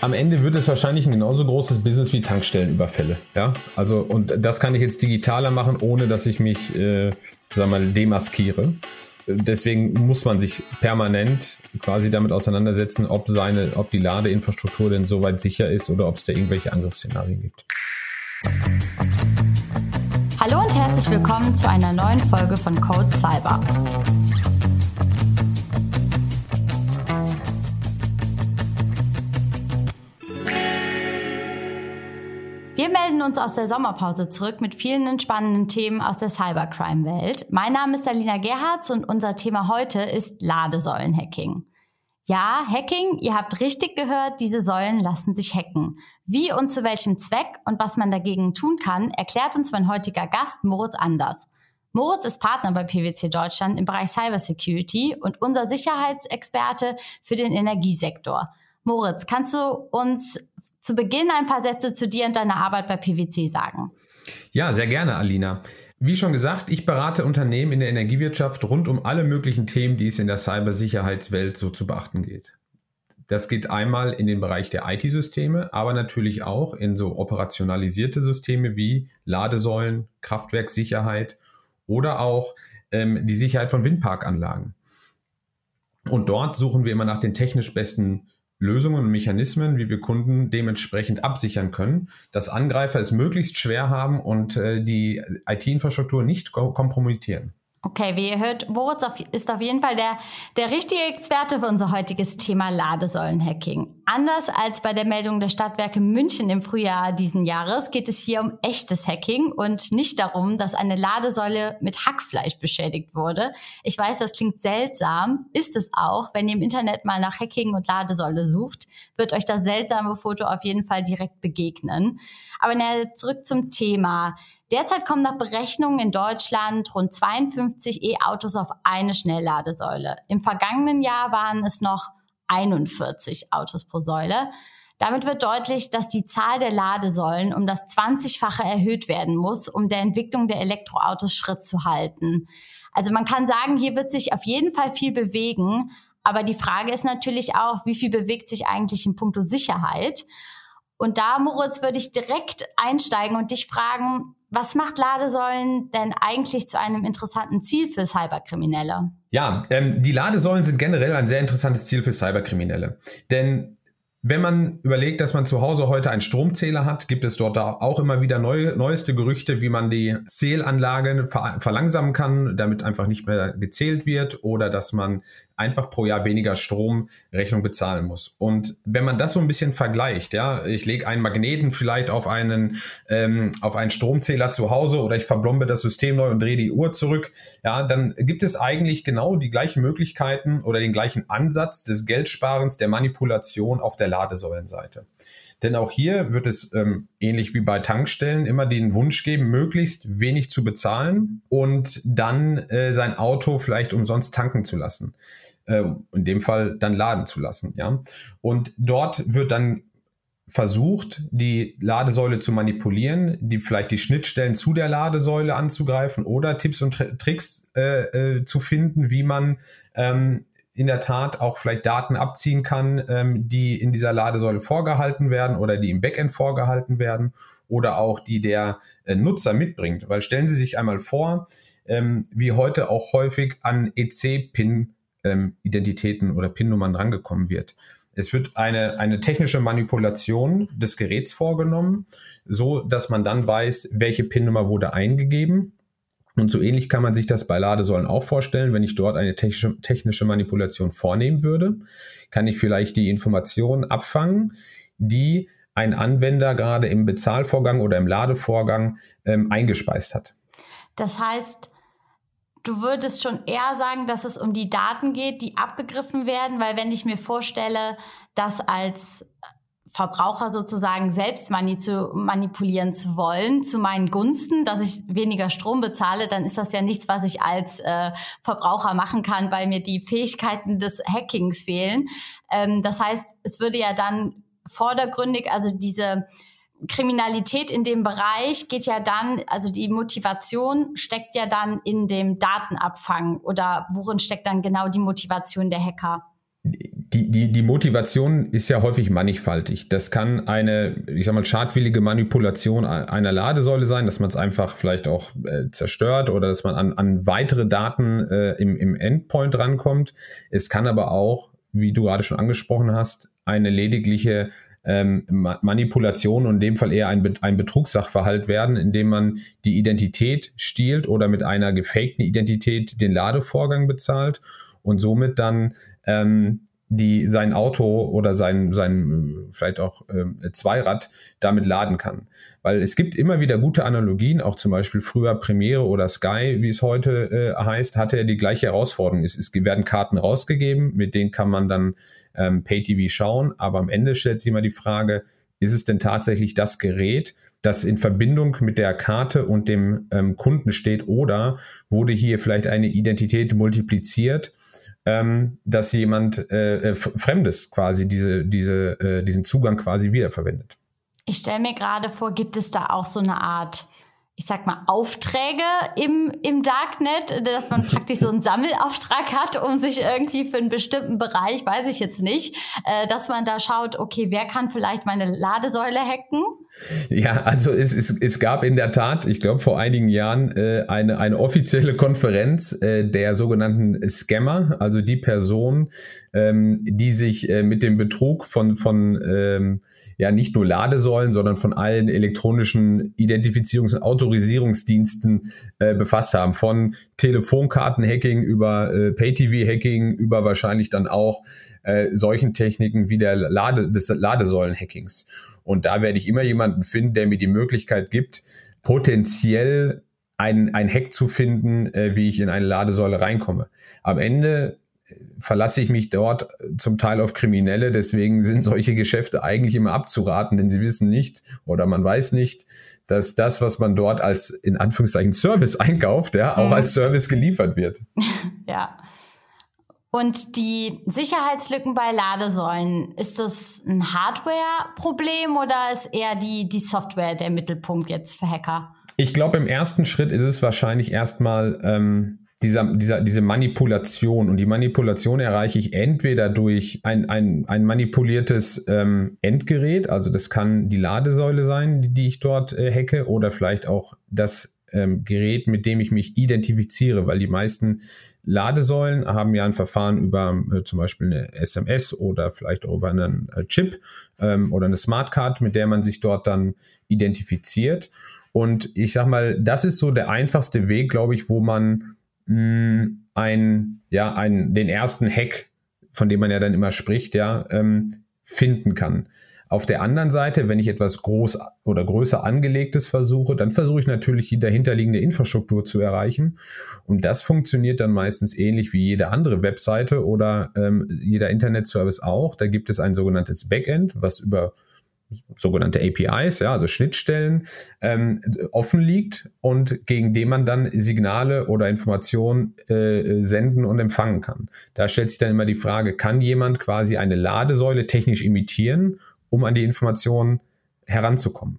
Am Ende wird es wahrscheinlich ein genauso großes Business wie Tankstellenüberfälle. Ja, also und das kann ich jetzt digitaler machen, ohne dass ich mich, äh, sagen mal, demaskiere. Deswegen muss man sich permanent quasi damit auseinandersetzen, ob seine, ob die Ladeinfrastruktur denn soweit sicher ist oder ob es da irgendwelche Angriffsszenarien gibt. Hallo und herzlich willkommen zu einer neuen Folge von Code Cyber. Melden uns aus der Sommerpause zurück mit vielen spannenden Themen aus der Cybercrime-Welt. Mein Name ist Alina Gerhards und unser Thema heute ist Ladesäulenhacking. Ja, Hacking, ihr habt richtig gehört, diese Säulen lassen sich hacken. Wie und zu welchem Zweck und was man dagegen tun kann, erklärt uns mein heutiger Gast Moritz Anders. Moritz ist Partner bei PwC Deutschland im Bereich Cybersecurity und unser Sicherheitsexperte für den Energiesektor. Moritz, kannst du uns zu Beginn ein paar Sätze zu dir und deiner Arbeit bei PwC sagen. Ja, sehr gerne, Alina. Wie schon gesagt, ich berate Unternehmen in der Energiewirtschaft rund um alle möglichen Themen, die es in der Cybersicherheitswelt so zu beachten geht. Das geht einmal in den Bereich der IT-Systeme, aber natürlich auch in so operationalisierte Systeme wie Ladesäulen, Kraftwerkssicherheit oder auch ähm, die Sicherheit von Windparkanlagen. Und dort suchen wir immer nach den technisch besten Lösungen und Mechanismen, wie wir Kunden dementsprechend absichern können, dass Angreifer es möglichst schwer haben und äh, die IT-Infrastruktur nicht kompromittieren. Okay, wie ihr hört, Moritz ist auf jeden Fall der, der richtige Experte für unser heutiges Thema Ladesäulenhacking. Anders als bei der Meldung der Stadtwerke München im Frühjahr diesen Jahres geht es hier um echtes Hacking und nicht darum, dass eine Ladesäule mit Hackfleisch beschädigt wurde. Ich weiß, das klingt seltsam, ist es auch. Wenn ihr im Internet mal nach Hacking und Ladesäule sucht, wird euch das seltsame Foto auf jeden Fall direkt begegnen. Aber zurück zum Thema. Derzeit kommen nach Berechnungen in Deutschland rund 52 E-Autos auf eine Schnellladesäule. Im vergangenen Jahr waren es noch 41 Autos pro Säule. Damit wird deutlich, dass die Zahl der Ladesäulen um das 20-fache erhöht werden muss, um der Entwicklung der Elektroautos Schritt zu halten. Also man kann sagen, hier wird sich auf jeden Fall viel bewegen. Aber die Frage ist natürlich auch, wie viel bewegt sich eigentlich in puncto Sicherheit? Und da, Moritz, würde ich direkt einsteigen und dich fragen, was macht Ladesäulen denn eigentlich zu einem interessanten Ziel für Cyberkriminelle? Ja, ähm, die Ladesäulen sind generell ein sehr interessantes Ziel für Cyberkriminelle. Denn wenn man überlegt, dass man zu Hause heute einen Stromzähler hat, gibt es dort auch immer wieder neue, neueste Gerüchte, wie man die Zählanlage ver verlangsamen kann, damit einfach nicht mehr gezählt wird oder dass man einfach pro Jahr weniger Stromrechnung bezahlen muss. Und wenn man das so ein bisschen vergleicht, ja, ich lege einen Magneten vielleicht auf einen, ähm, auf einen Stromzähler zu Hause oder ich verblombe das System neu und drehe die Uhr zurück, ja, dann gibt es eigentlich genau die gleichen Möglichkeiten oder den gleichen Ansatz des Geldsparens, der Manipulation auf der Ladesäulenseite. Denn auch hier wird es ähm, ähnlich wie bei Tankstellen immer den Wunsch geben, möglichst wenig zu bezahlen und dann äh, sein Auto vielleicht umsonst tanken zu lassen äh, in dem Fall dann laden zu lassen. Ja? Und dort wird dann versucht, die Ladesäule zu manipulieren, die vielleicht die Schnittstellen zu der Ladesäule anzugreifen oder Tipps und Tricks äh, äh, zu finden, wie man ähm, in der Tat auch vielleicht Daten abziehen kann, ähm, die in dieser Ladesäule vorgehalten werden oder die im Backend vorgehalten werden oder auch die der äh, Nutzer mitbringt. Weil stellen Sie sich einmal vor, ähm, wie heute auch häufig an EC-Pin ähm, Identitäten oder PIN-Nummern rangekommen wird. Es wird eine, eine technische Manipulation des Geräts vorgenommen, so dass man dann weiß, welche PIN-Nummer wurde eingegeben. Und so ähnlich kann man sich das bei Ladesäulen auch vorstellen. Wenn ich dort eine technische, technische Manipulation vornehmen würde, kann ich vielleicht die Informationen abfangen, die ein Anwender gerade im Bezahlvorgang oder im Ladevorgang ähm, eingespeist hat. Das heißt, Du würdest schon eher sagen, dass es um die Daten geht, die abgegriffen werden, weil wenn ich mir vorstelle, das als Verbraucher sozusagen selbst mani zu manipulieren zu wollen, zu meinen Gunsten, dass ich weniger Strom bezahle, dann ist das ja nichts, was ich als äh, Verbraucher machen kann, weil mir die Fähigkeiten des Hackings fehlen. Ähm, das heißt, es würde ja dann vordergründig, also diese Kriminalität in dem Bereich geht ja dann, also die Motivation steckt ja dann in dem Datenabfang oder worin steckt dann genau die Motivation der Hacker? die, die, die Motivation ist ja häufig mannigfaltig. Das kann eine, ich sag mal, schadwillige Manipulation einer Ladesäule sein, dass man es einfach vielleicht auch äh, zerstört oder dass man an, an weitere Daten äh, im, im Endpoint rankommt. Es kann aber auch, wie du gerade schon angesprochen hast, eine ledigliche ähm, Manipulation und in dem Fall eher ein, ein Betrugssachverhalt werden, indem man die Identität stiehlt oder mit einer gefakten Identität den Ladevorgang bezahlt und somit dann ähm, die sein Auto oder sein, sein vielleicht auch äh, Zweirad damit laden kann. Weil es gibt immer wieder gute Analogien, auch zum Beispiel früher Premiere oder Sky, wie es heute äh, heißt, hatte er die gleiche Herausforderung. Es, es werden Karten rausgegeben, mit denen kann man dann ähm, Pay-TV schauen, aber am Ende stellt sich immer die Frage, ist es denn tatsächlich das Gerät, das in Verbindung mit der Karte und dem ähm, Kunden steht oder wurde hier vielleicht eine Identität multipliziert ähm, dass jemand äh, äh Fremdes quasi diese, diese, äh, diesen Zugang quasi wiederverwendet. Ich stelle mir gerade vor, gibt es da auch so eine Art ich sag mal, Aufträge im, im Darknet, dass man praktisch so einen Sammelauftrag hat, um sich irgendwie für einen bestimmten Bereich, weiß ich jetzt nicht, äh, dass man da schaut, okay, wer kann vielleicht meine Ladesäule hacken? Ja, also es, es, es gab in der Tat, ich glaube vor einigen Jahren, äh, eine, eine offizielle Konferenz äh, der sogenannten Scammer, also die Person, ähm, die sich äh, mit dem Betrug von, von ähm, ja nicht nur Ladesäulen, sondern von allen elektronischen Identifizierungs- und Autorisierungsdiensten äh, befasst haben. Von Telefonkarten-Hacking über äh, Pay-TV-Hacking über wahrscheinlich dann auch äh, solchen Techniken wie der Lade, des Ladesäulen-Hackings. Und da werde ich immer jemanden finden, der mir die Möglichkeit gibt, potenziell ein, ein Hack zu finden, äh, wie ich in eine Ladesäule reinkomme. Am Ende verlasse ich mich dort zum Teil auf Kriminelle. Deswegen sind solche Geschäfte eigentlich immer abzuraten, denn sie wissen nicht oder man weiß nicht, dass das, was man dort als in Anführungszeichen Service einkauft, ja, auch mhm. als Service geliefert wird. Ja. Und die Sicherheitslücken bei Ladesäulen, ist das ein Hardware-Problem oder ist eher die, die Software der Mittelpunkt jetzt für Hacker? Ich glaube, im ersten Schritt ist es wahrscheinlich erstmal ähm, dieser, dieser, diese Manipulation. Und die Manipulation erreiche ich entweder durch ein, ein, ein manipuliertes ähm, Endgerät, also das kann die Ladesäule sein, die, die ich dort äh, hacke, oder vielleicht auch das ähm, Gerät, mit dem ich mich identifiziere, weil die meisten Ladesäulen haben ja ein Verfahren über äh, zum Beispiel eine SMS oder vielleicht auch über einen äh, Chip ähm, oder eine Smartcard, mit der man sich dort dann identifiziert. Und ich sag mal, das ist so der einfachste Weg, glaube ich, wo man ein, ja, ein, den ersten Hack, von dem man ja dann immer spricht, ja, ähm, finden kann. Auf der anderen Seite, wenn ich etwas groß oder größer angelegtes versuche, dann versuche ich natürlich die dahinterliegende Infrastruktur zu erreichen. Und das funktioniert dann meistens ähnlich wie jede andere Webseite oder ähm, jeder Internetservice auch. Da gibt es ein sogenanntes Backend, was über sogenannte APIs, ja, also Schnittstellen, ähm, offen liegt und gegen den man dann Signale oder Informationen äh, senden und empfangen kann. Da stellt sich dann immer die Frage, kann jemand quasi eine Ladesäule technisch imitieren, um an die Informationen heranzukommen?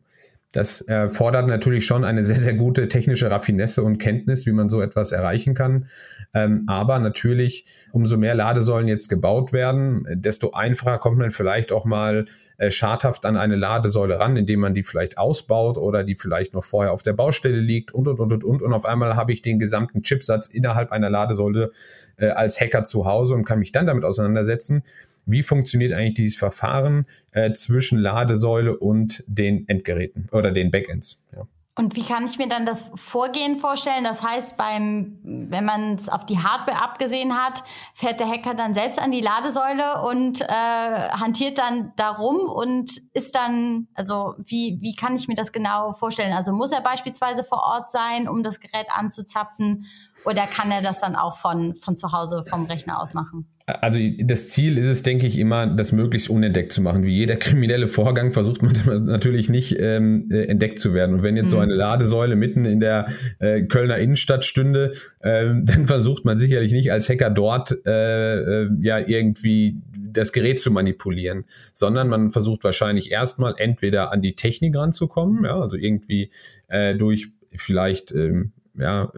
Das erfordert natürlich schon eine sehr, sehr gute technische Raffinesse und Kenntnis, wie man so etwas erreichen kann. Ähm, aber natürlich, umso mehr Ladesäulen jetzt gebaut werden, desto einfacher kommt man vielleicht auch mal äh, schadhaft an eine Ladesäule ran, indem man die vielleicht ausbaut oder die vielleicht noch vorher auf der Baustelle liegt und, und, und, und, und. Und auf einmal habe ich den gesamten Chipsatz innerhalb einer Ladesäule äh, als Hacker zu Hause und kann mich dann damit auseinandersetzen wie funktioniert eigentlich dieses Verfahren äh, zwischen Ladesäule und den Endgeräten oder den Backends. Ja. Und wie kann ich mir dann das Vorgehen vorstellen? Das heißt, beim, wenn man es auf die Hardware abgesehen hat, fährt der Hacker dann selbst an die Ladesäule und äh, hantiert dann darum und ist dann, also wie, wie kann ich mir das genau vorstellen? Also muss er beispielsweise vor Ort sein, um das Gerät anzuzapfen oder kann er das dann auch von, von zu Hause vom Rechner aus machen? Also das Ziel ist es, denke ich, immer, das möglichst unentdeckt zu machen. Wie jeder kriminelle Vorgang versucht man natürlich nicht ähm, äh, entdeckt zu werden. Und wenn jetzt mhm. so eine Ladesäule mitten in der äh, Kölner Innenstadt stünde, äh, dann versucht man sicherlich nicht als Hacker dort äh, äh, ja irgendwie das Gerät zu manipulieren, sondern man versucht wahrscheinlich erstmal entweder an die Technik ranzukommen, ja, also irgendwie äh, durch vielleicht ähm, ja, äh,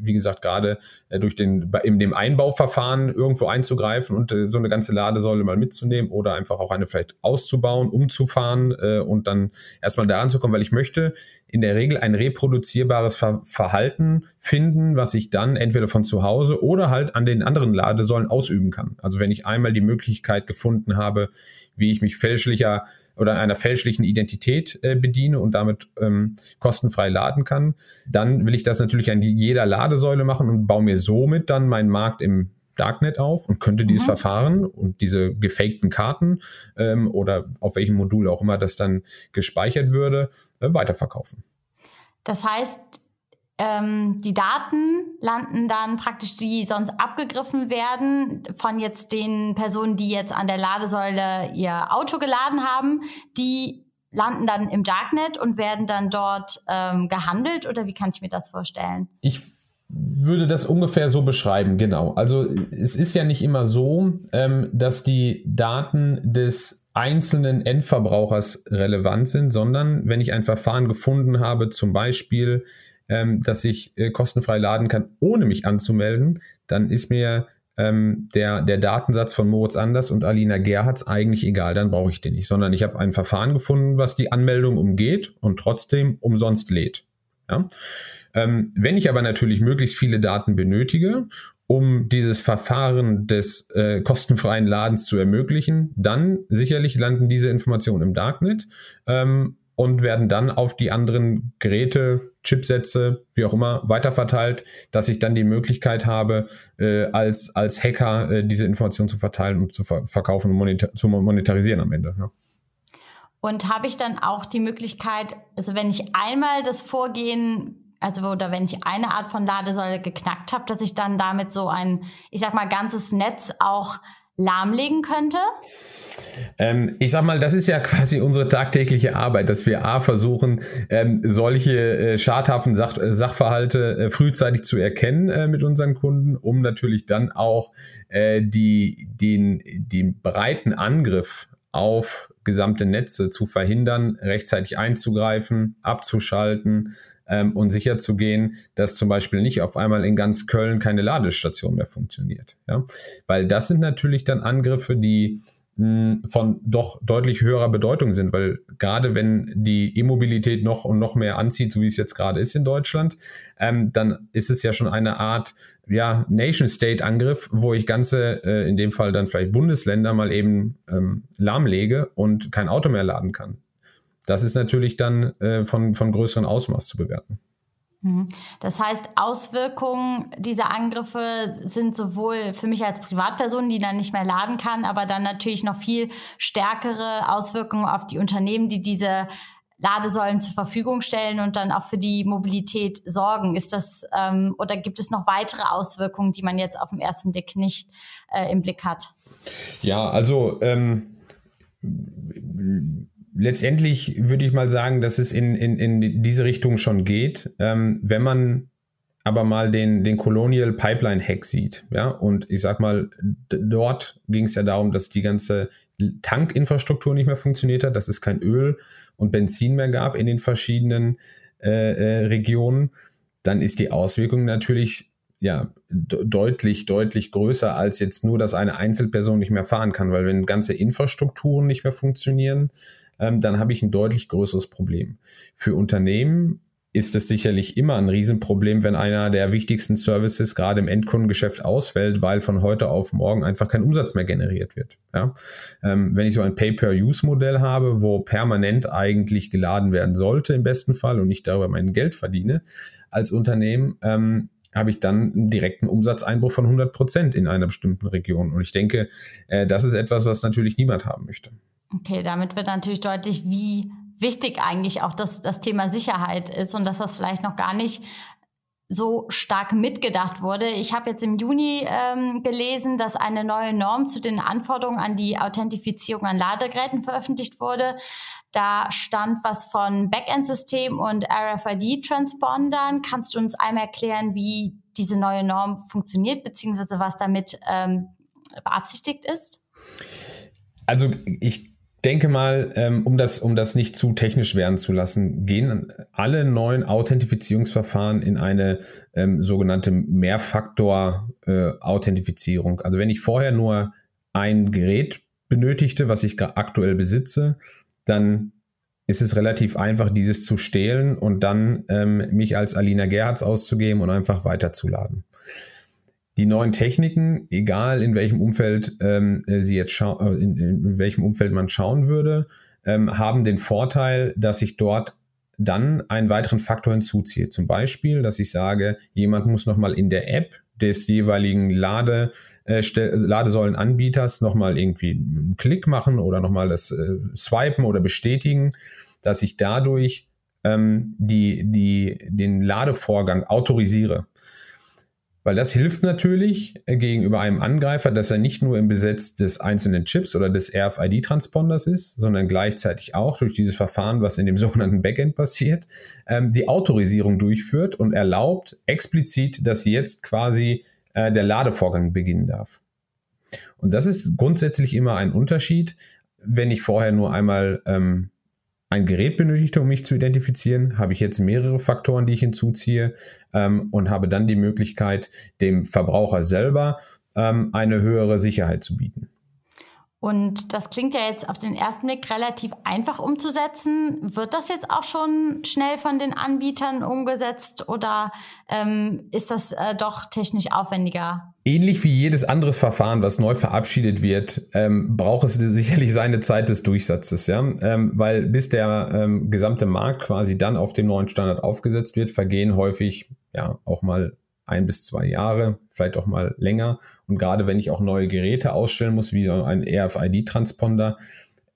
wie gesagt, gerade äh, durch den, in dem Einbauverfahren irgendwo einzugreifen und äh, so eine ganze Ladesäule mal mitzunehmen oder einfach auch eine vielleicht auszubauen, umzufahren und dann erstmal da anzukommen, weil ich möchte in der Regel ein reproduzierbares Ver Verhalten finden, was ich dann entweder von zu Hause oder halt an den anderen Ladesäulen ausüben kann. Also wenn ich einmal die Möglichkeit gefunden habe, wie ich mich fälschlicher oder einer fälschlichen Identität äh, bediene und damit ähm, kostenfrei laden kann, dann will ich das natürlich an jeder Ladesäule machen und baue mir somit dann meinen Markt im Darknet auf und könnte dieses mhm. Verfahren und diese gefakten Karten ähm, oder auf welchem Modul auch immer das dann gespeichert würde, äh, weiterverkaufen. Das heißt, ähm, die Daten landen dann praktisch, die sonst abgegriffen werden von jetzt den Personen, die jetzt an der Ladesäule ihr Auto geladen haben, die landen dann im Darknet und werden dann dort ähm, gehandelt oder wie kann ich mir das vorstellen? Ich würde das ungefähr so beschreiben, genau. Also es ist ja nicht immer so, ähm, dass die Daten des einzelnen Endverbrauchers relevant sind, sondern wenn ich ein Verfahren gefunden habe, zum Beispiel, ähm, dass ich äh, kostenfrei laden kann, ohne mich anzumelden, dann ist mir ähm, der, der Datensatz von Moritz Anders und Alina Gerhards eigentlich egal, dann brauche ich den nicht, sondern ich habe ein Verfahren gefunden, was die Anmeldung umgeht und trotzdem umsonst lädt. Ja? Ähm, wenn ich aber natürlich möglichst viele Daten benötige, um dieses Verfahren des äh, kostenfreien Ladens zu ermöglichen, dann sicherlich landen diese Informationen im Darknet ähm, und werden dann auf die anderen Geräte, Chipsätze, wie auch immer, weiterverteilt, dass ich dann die Möglichkeit habe, äh, als, als Hacker äh, diese Informationen zu verteilen und zu ver verkaufen und monetar zu monetarisieren am Ende. Ja. Und habe ich dann auch die Möglichkeit, also wenn ich einmal das Vorgehen, also oder wenn ich eine Art von Ladesäule geknackt habe, dass ich dann damit so ein, ich sag mal, ganzes Netz auch lahmlegen könnte? Ähm, ich sag mal, das ist ja quasi unsere tagtägliche Arbeit, dass wir A versuchen, ähm, solche äh, schadhaften Sach äh, Sachverhalte äh, frühzeitig zu erkennen äh, mit unseren Kunden, um natürlich dann auch äh, die, den, den breiten Angriff auf gesamte Netze zu verhindern, rechtzeitig einzugreifen, abzuschalten ähm, und sicherzugehen, dass zum Beispiel nicht auf einmal in ganz Köln keine Ladestation mehr funktioniert. Ja? Weil das sind natürlich dann Angriffe, die von doch deutlich höherer Bedeutung sind, weil gerade wenn die E-Mobilität noch und noch mehr anzieht, so wie es jetzt gerade ist in Deutschland, ähm, dann ist es ja schon eine Art ja, Nation-State-Angriff, wo ich ganze, äh, in dem Fall dann vielleicht Bundesländer mal eben ähm, lahmlege und kein Auto mehr laden kann. Das ist natürlich dann äh, von, von größeren Ausmaß zu bewerten. Mhm. Das heißt, Auswirkungen dieser Angriffe sind sowohl für mich als Privatperson, die dann nicht mehr laden kann, aber dann natürlich noch viel stärkere Auswirkungen auf die Unternehmen, die diese Ladesäulen zur Verfügung stellen und dann auch für die Mobilität sorgen. Ist das ähm, oder gibt es noch weitere Auswirkungen, die man jetzt auf den ersten Blick nicht äh, im Blick hat? Ja, also ähm, letztendlich würde ich mal sagen, dass es in, in, in diese Richtung schon geht. Ähm, wenn man aber mal den, den Colonial Pipeline Hack sieht, ja, und ich sag mal, dort ging es ja darum, dass die ganze Tankinfrastruktur nicht mehr funktioniert hat, dass es kein Öl und Benzin mehr gab in den verschiedenen äh, äh, Regionen, dann ist die Auswirkung natürlich ja deutlich, deutlich größer als jetzt nur, dass eine Einzelperson nicht mehr fahren kann, weil wenn ganze Infrastrukturen nicht mehr funktionieren, ähm, dann habe ich ein deutlich größeres Problem. Für Unternehmen ist es sicherlich immer ein Riesenproblem, wenn einer der wichtigsten Services gerade im Endkundengeschäft ausfällt, weil von heute auf morgen einfach kein Umsatz mehr generiert wird. Ja? Ähm, wenn ich so ein Pay-per-Use-Modell habe, wo permanent eigentlich geladen werden sollte im besten Fall und ich darüber mein Geld verdiene als Unternehmen, ähm, habe ich dann einen direkten Umsatzeinbruch von 100 Prozent in einer bestimmten Region. Und ich denke, äh, das ist etwas, was natürlich niemand haben möchte. Okay, damit wird natürlich deutlich, wie wichtig eigentlich auch das, das Thema Sicherheit ist und dass das vielleicht noch gar nicht so stark mitgedacht wurde. Ich habe jetzt im Juni ähm, gelesen, dass eine neue Norm zu den Anforderungen an die Authentifizierung an Ladegeräten veröffentlicht wurde. Da stand was von Backend-System und RFID-Transpondern. Kannst du uns einmal erklären, wie diese neue Norm funktioniert, beziehungsweise was damit ähm, beabsichtigt ist? Also ich denke mal, ähm, um, das, um das nicht zu technisch werden zu lassen, gehen alle neuen Authentifizierungsverfahren in eine ähm, sogenannte Mehrfaktor-Authentifizierung. Äh, also wenn ich vorher nur ein Gerät benötigte, was ich aktuell besitze, dann ist es relativ einfach, dieses zu stehlen und dann ähm, mich als Alina Gerhards auszugeben und einfach weiterzuladen. Die neuen Techniken, egal in welchem Umfeld ähm, äh, sie jetzt äh, in, in, welchem Umfeld man schauen würde, ähm, haben den Vorteil, dass ich dort dann einen weiteren Faktor hinzuziehe. Zum Beispiel, dass ich sage, jemand muss nochmal in der App des jeweiligen Lade, äh, Ladesäulenanbieters nochmal irgendwie einen Klick machen oder nochmal das äh, Swipen oder bestätigen, dass ich dadurch ähm, die, die, den Ladevorgang autorisiere. Weil das hilft natürlich äh, gegenüber einem Angreifer, dass er nicht nur im Besitz des einzelnen Chips oder des RFID-Transponders ist, sondern gleichzeitig auch durch dieses Verfahren, was in dem sogenannten Backend passiert, ähm, die Autorisierung durchführt und erlaubt explizit, dass jetzt quasi äh, der Ladevorgang beginnen darf. Und das ist grundsätzlich immer ein Unterschied, wenn ich vorher nur einmal ähm, ein Gerät benötigte, um mich zu identifizieren, habe ich jetzt mehrere Faktoren, die ich hinzuziehe ähm, und habe dann die Möglichkeit, dem Verbraucher selber ähm, eine höhere Sicherheit zu bieten. Und das klingt ja jetzt auf den ersten Blick relativ einfach umzusetzen. Wird das jetzt auch schon schnell von den Anbietern umgesetzt oder ähm, ist das äh, doch technisch aufwendiger? Ähnlich wie jedes anderes Verfahren, was neu verabschiedet wird, ähm, braucht es sicherlich seine Zeit des Durchsatzes, ja, ähm, weil bis der ähm, gesamte Markt quasi dann auf dem neuen Standard aufgesetzt wird, vergehen häufig ja auch mal ein bis zwei Jahre, vielleicht auch mal länger. Und gerade wenn ich auch neue Geräte ausstellen muss, wie so ein RFID-Transponder,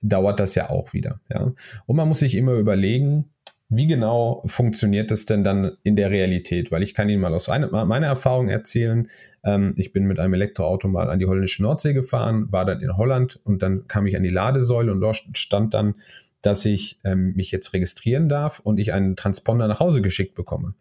dauert das ja auch wieder. Ja. Und man muss sich immer überlegen, wie genau funktioniert das denn dann in der Realität? Weil ich kann Ihnen mal aus meiner Erfahrung erzählen. Ähm, ich bin mit einem Elektroauto mal an die holländische Nordsee gefahren, war dann in Holland und dann kam ich an die Ladesäule und dort stand dann, dass ich ähm, mich jetzt registrieren darf und ich einen Transponder nach Hause geschickt bekomme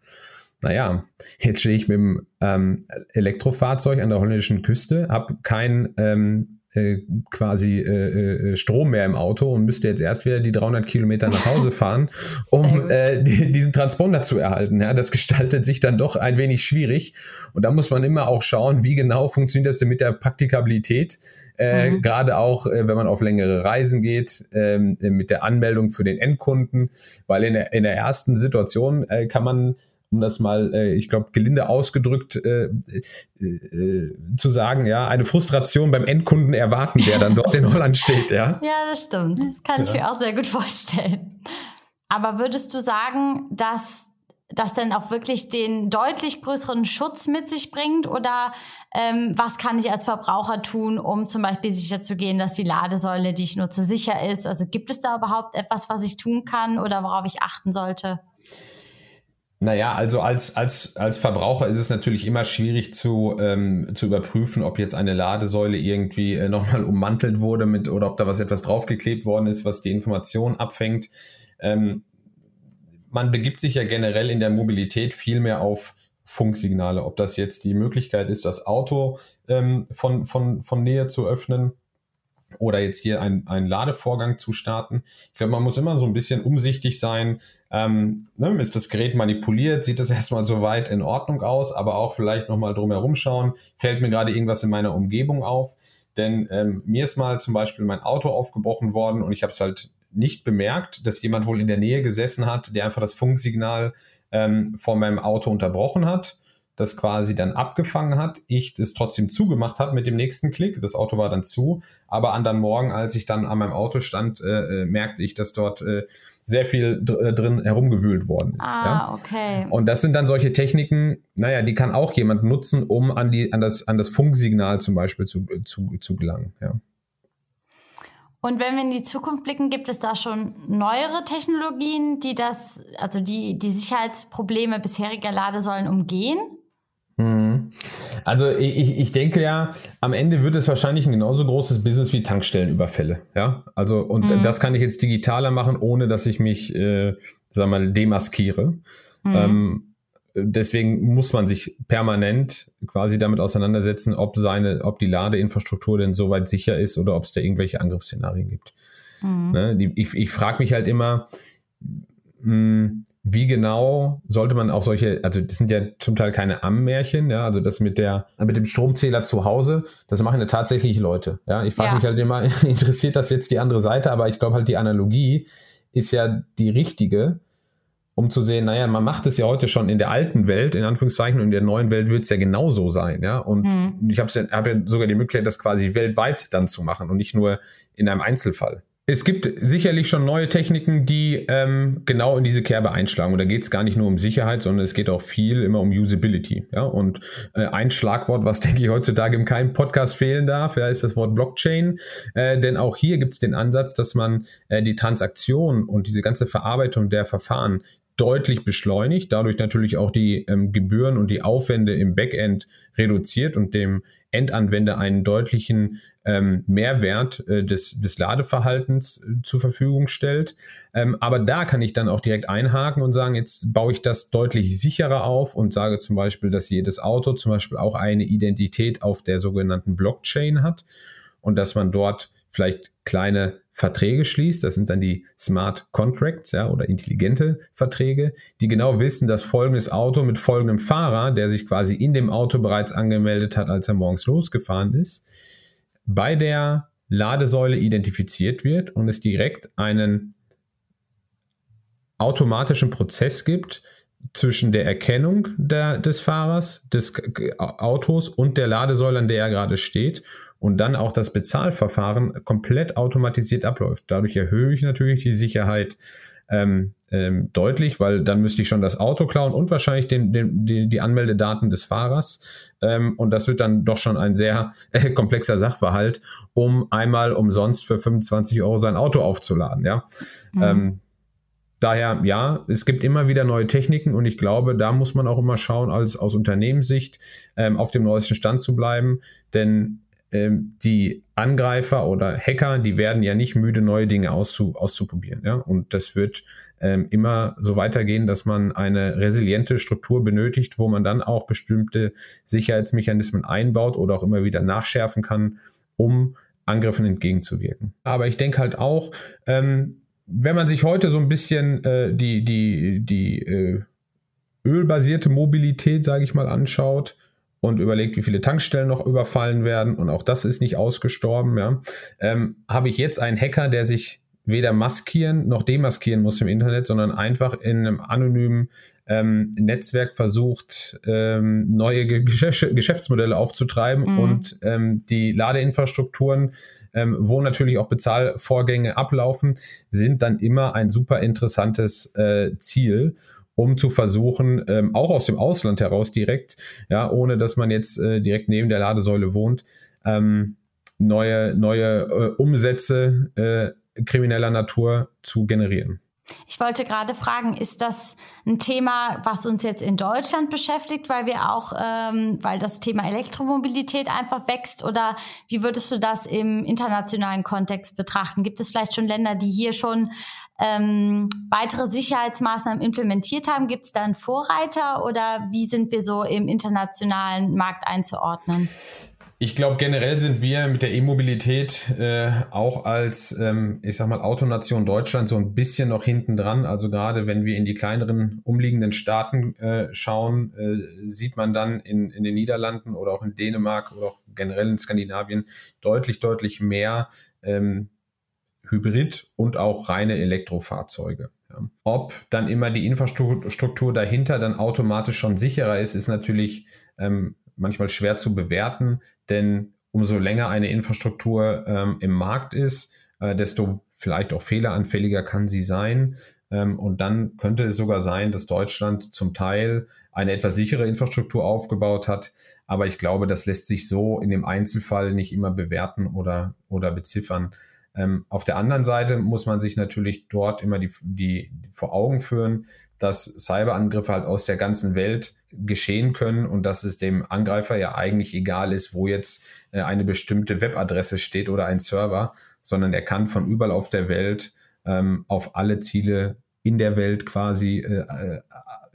naja, jetzt stehe ich mit dem ähm, Elektrofahrzeug an der holländischen Küste, habe kein ähm, äh, quasi äh, äh, Strom mehr im Auto und müsste jetzt erst wieder die 300 Kilometer nach Hause fahren, um äh, die, diesen Transponder zu erhalten. Ja, das gestaltet sich dann doch ein wenig schwierig und da muss man immer auch schauen, wie genau funktioniert das denn mit der Praktikabilität, äh, mhm. gerade auch, äh, wenn man auf längere Reisen geht, äh, mit der Anmeldung für den Endkunden, weil in der, in der ersten Situation äh, kann man um das mal, äh, ich glaube, gelinde ausgedrückt äh, äh, äh, zu sagen, ja, eine Frustration beim Endkunden erwarten, der dann dort in Holland steht, ja. Ja, das stimmt. Das kann ja. ich mir auch sehr gut vorstellen. Aber würdest du sagen, dass das denn auch wirklich den deutlich größeren Schutz mit sich bringt? Oder ähm, was kann ich als Verbraucher tun, um zum Beispiel sicherzugehen, dass die Ladesäule, die ich nutze, sicher ist? Also gibt es da überhaupt etwas, was ich tun kann oder worauf ich achten sollte? Naja, also als, als, als Verbraucher ist es natürlich immer schwierig zu, ähm, zu überprüfen, ob jetzt eine Ladesäule irgendwie äh, nochmal ummantelt wurde mit oder ob da was etwas draufgeklebt worden ist, was die Information abfängt. Ähm, man begibt sich ja generell in der Mobilität viel mehr auf Funksignale, ob das jetzt die Möglichkeit ist, das Auto ähm, von, von, von Nähe zu öffnen oder jetzt hier ein, einen Ladevorgang zu starten. Ich glaube, man muss immer so ein bisschen umsichtig sein. Ähm, ne, ist das Gerät manipuliert? Sieht das erstmal soweit in Ordnung aus? Aber auch vielleicht nochmal drumherum schauen. Fällt mir gerade irgendwas in meiner Umgebung auf? Denn ähm, mir ist mal zum Beispiel mein Auto aufgebrochen worden und ich habe es halt nicht bemerkt, dass jemand wohl in der Nähe gesessen hat, der einfach das Funksignal ähm, von meinem Auto unterbrochen hat das quasi dann abgefangen hat, ich das trotzdem zugemacht habe mit dem nächsten Klick. Das Auto war dann zu, aber an dann Morgen, als ich dann an meinem Auto stand, äh, äh merkte ich, dass dort äh, sehr viel dr äh, drin herumgewühlt worden ist. Ah, ja? okay. Und das sind dann solche Techniken, naja, die kann auch jemand nutzen, um an, die, an, das, an das Funksignal zum Beispiel zu, zu, zu gelangen. Ja. Und wenn wir in die Zukunft blicken, gibt es da schon neuere Technologien, die das, also die, die Sicherheitsprobleme bisheriger Ladesäulen umgehen? Mhm. Also ich, ich denke ja, am Ende wird es wahrscheinlich ein genauso großes Business wie Tankstellenüberfälle. Ja, also und mhm. das kann ich jetzt digitaler machen, ohne dass ich mich, äh, sag mal, demaskiere. Mhm. Ähm, deswegen muss man sich permanent quasi damit auseinandersetzen, ob seine, ob die Ladeinfrastruktur denn soweit sicher ist oder ob es da irgendwelche Angriffsszenarien gibt. Mhm. Ne? Die, ich ich frage mich halt immer, wie genau sollte man auch solche, also das sind ja zum Teil keine Ammärchen, ja, also das mit der, mit dem Stromzähler zu Hause, das machen ja tatsächlich Leute, ja. Ich frage ja. mich halt immer, interessiert das jetzt die andere Seite, aber ich glaube halt die Analogie ist ja die richtige, um zu sehen, naja, man macht es ja heute schon in der alten Welt, in Anführungszeichen, und in der neuen Welt wird es ja genauso sein, ja. Und mhm. ich habe ja, hab ja sogar die Möglichkeit, das quasi weltweit dann zu machen und nicht nur in einem Einzelfall. Es gibt sicherlich schon neue Techniken, die ähm, genau in diese Kerbe einschlagen. Und da geht es gar nicht nur um Sicherheit, sondern es geht auch viel immer um Usability. Ja? Und äh, ein Schlagwort, was denke ich heutzutage im keinem Podcast fehlen darf, ja, ist das Wort Blockchain. Äh, denn auch hier gibt es den Ansatz, dass man äh, die Transaktion und diese ganze Verarbeitung der Verfahren deutlich beschleunigt, dadurch natürlich auch die ähm, Gebühren und die Aufwände im Backend reduziert und dem Endanwender einen deutlichen ähm, Mehrwert äh, des, des Ladeverhaltens äh, zur Verfügung stellt. Ähm, aber da kann ich dann auch direkt einhaken und sagen, jetzt baue ich das deutlich sicherer auf und sage zum Beispiel, dass jedes Auto zum Beispiel auch eine Identität auf der sogenannten Blockchain hat und dass man dort vielleicht kleine Verträge schließt. Das sind dann die Smart Contracts ja, oder intelligente Verträge, die genau wissen, dass folgendes Auto mit folgendem Fahrer, der sich quasi in dem Auto bereits angemeldet hat, als er morgens losgefahren ist, bei der Ladesäule identifiziert wird und es direkt einen automatischen Prozess gibt zwischen der Erkennung der, des Fahrers, des Autos und der Ladesäule, an der er gerade steht und dann auch das Bezahlverfahren komplett automatisiert abläuft. Dadurch erhöhe ich natürlich die Sicherheit ähm, ähm, deutlich, weil dann müsste ich schon das Auto klauen und wahrscheinlich den, den, die, die Anmeldedaten des Fahrers. Ähm, und das wird dann doch schon ein sehr äh, komplexer Sachverhalt, um einmal umsonst für 25 Euro sein Auto aufzuladen. Ja. Mhm. Ähm, daher, ja, es gibt immer wieder neue Techniken und ich glaube, da muss man auch immer schauen, als aus Unternehmenssicht ähm, auf dem neuesten Stand zu bleiben, denn ähm, die Angreifer oder Hacker, die werden ja nicht müde, neue Dinge auszu, auszuprobieren. Ja? Und das wird ähm, immer so weitergehen, dass man eine resiliente Struktur benötigt, wo man dann auch bestimmte Sicherheitsmechanismen einbaut oder auch immer wieder nachschärfen kann, um Angriffen entgegenzuwirken. Aber ich denke halt auch, ähm, wenn man sich heute so ein bisschen äh, die, die, die äh, ölbasierte Mobilität, sage ich mal, anschaut, und überlegt, wie viele Tankstellen noch überfallen werden. Und auch das ist nicht ausgestorben, ja, ähm, habe ich jetzt einen Hacker, der sich weder maskieren noch demaskieren muss im Internet, sondern einfach in einem anonymen ähm, Netzwerk versucht, ähm, neue Geschäftsmodelle aufzutreiben mhm. und ähm, die Ladeinfrastrukturen, ähm, wo natürlich auch Bezahlvorgänge ablaufen, sind dann immer ein super interessantes äh, Ziel um zu versuchen, ähm, auch aus dem Ausland heraus direkt, ja, ohne dass man jetzt äh, direkt neben der Ladesäule wohnt, ähm, neue, neue äh, Umsätze äh, krimineller Natur zu generieren. Ich wollte gerade fragen, ist das ein Thema, was uns jetzt in Deutschland beschäftigt, weil wir auch, ähm, weil das Thema Elektromobilität einfach wächst oder wie würdest du das im internationalen Kontext betrachten? Gibt es vielleicht schon Länder, die hier schon ähm, weitere Sicherheitsmaßnahmen implementiert haben? Gibt es da einen Vorreiter oder wie sind wir so im internationalen Markt einzuordnen? Ich glaube, generell sind wir mit der E-Mobilität äh, auch als, ähm, ich sag mal, Autonation Deutschland so ein bisschen noch hinten dran. Also gerade wenn wir in die kleineren umliegenden Staaten äh, schauen, äh, sieht man dann in, in den Niederlanden oder auch in Dänemark oder auch generell in Skandinavien deutlich, deutlich mehr ähm, Hybrid- und auch reine Elektrofahrzeuge. Ja. Ob dann immer die Infrastruktur dahinter dann automatisch schon sicherer ist, ist natürlich ähm, manchmal schwer zu bewerten, denn umso länger eine Infrastruktur ähm, im Markt ist, äh, desto vielleicht auch fehleranfälliger kann sie sein. Ähm, und dann könnte es sogar sein, dass Deutschland zum Teil eine etwas sichere Infrastruktur aufgebaut hat. Aber ich glaube, das lässt sich so in dem Einzelfall nicht immer bewerten oder, oder beziffern. Ähm, auf der anderen Seite muss man sich natürlich dort immer die, die, die vor Augen führen, dass Cyberangriffe halt aus der ganzen Welt geschehen können und dass es dem Angreifer ja eigentlich egal ist, wo jetzt äh, eine bestimmte Webadresse steht oder ein Server, sondern er kann von überall auf der Welt ähm, auf alle Ziele in der Welt quasi äh, äh,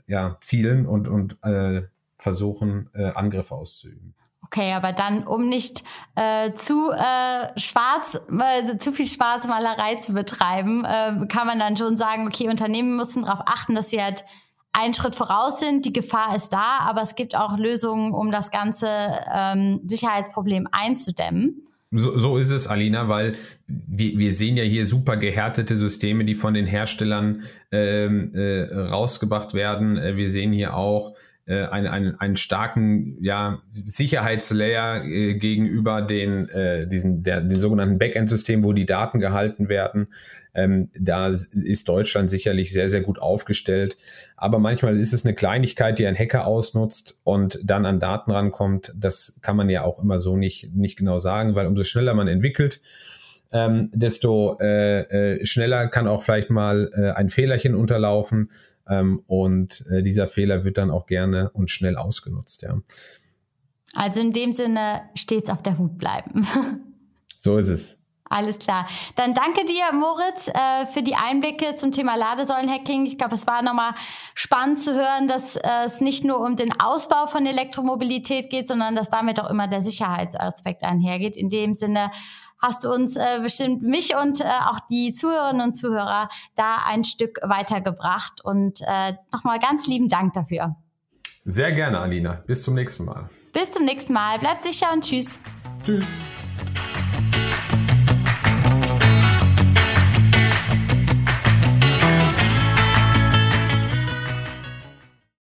ja, zielen und, und äh, versuchen, äh, Angriffe auszuüben. Okay, aber dann, um nicht äh, zu äh, schwarz, äh, zu viel Schwarzmalerei zu betreiben, äh, kann man dann schon sagen, okay, Unternehmen müssen darauf achten, dass sie halt einen Schritt voraus sind. Die Gefahr ist da, aber es gibt auch Lösungen, um das ganze ähm, Sicherheitsproblem einzudämmen. So, so ist es, Alina, weil wir, wir sehen ja hier super gehärtete Systeme, die von den Herstellern ähm, äh, rausgebracht werden. Äh, wir sehen hier auch äh, einen, einen, einen starken ja, Sicherheitslayer äh, gegenüber den, äh, diesen, der, den sogenannten Backend-Systemen, wo die Daten gehalten werden. Ähm, da ist Deutschland sicherlich sehr, sehr gut aufgestellt. Aber manchmal ist es eine Kleinigkeit, die ein Hacker ausnutzt und dann an Daten rankommt. Das kann man ja auch immer so nicht, nicht genau sagen, weil umso schneller man entwickelt, ähm, desto äh, äh, schneller kann auch vielleicht mal äh, ein Fehlerchen unterlaufen. Ähm, und äh, dieser Fehler wird dann auch gerne und schnell ausgenutzt, ja. Also in dem Sinne stets auf der Hut bleiben. so ist es. Alles klar. Dann danke dir, Moritz, äh, für die Einblicke zum Thema Ladesäulenhacking. Ich glaube, es war nochmal spannend zu hören, dass äh, es nicht nur um den Ausbau von Elektromobilität geht, sondern dass damit auch immer der Sicherheitsaspekt einhergeht. In dem Sinne hast du uns äh, bestimmt mich und äh, auch die Zuhörerinnen und Zuhörer da ein Stück weitergebracht. Und äh, nochmal ganz lieben Dank dafür. Sehr gerne, Alina. Bis zum nächsten Mal. Bis zum nächsten Mal. Bleibt sicher und tschüss. Tschüss.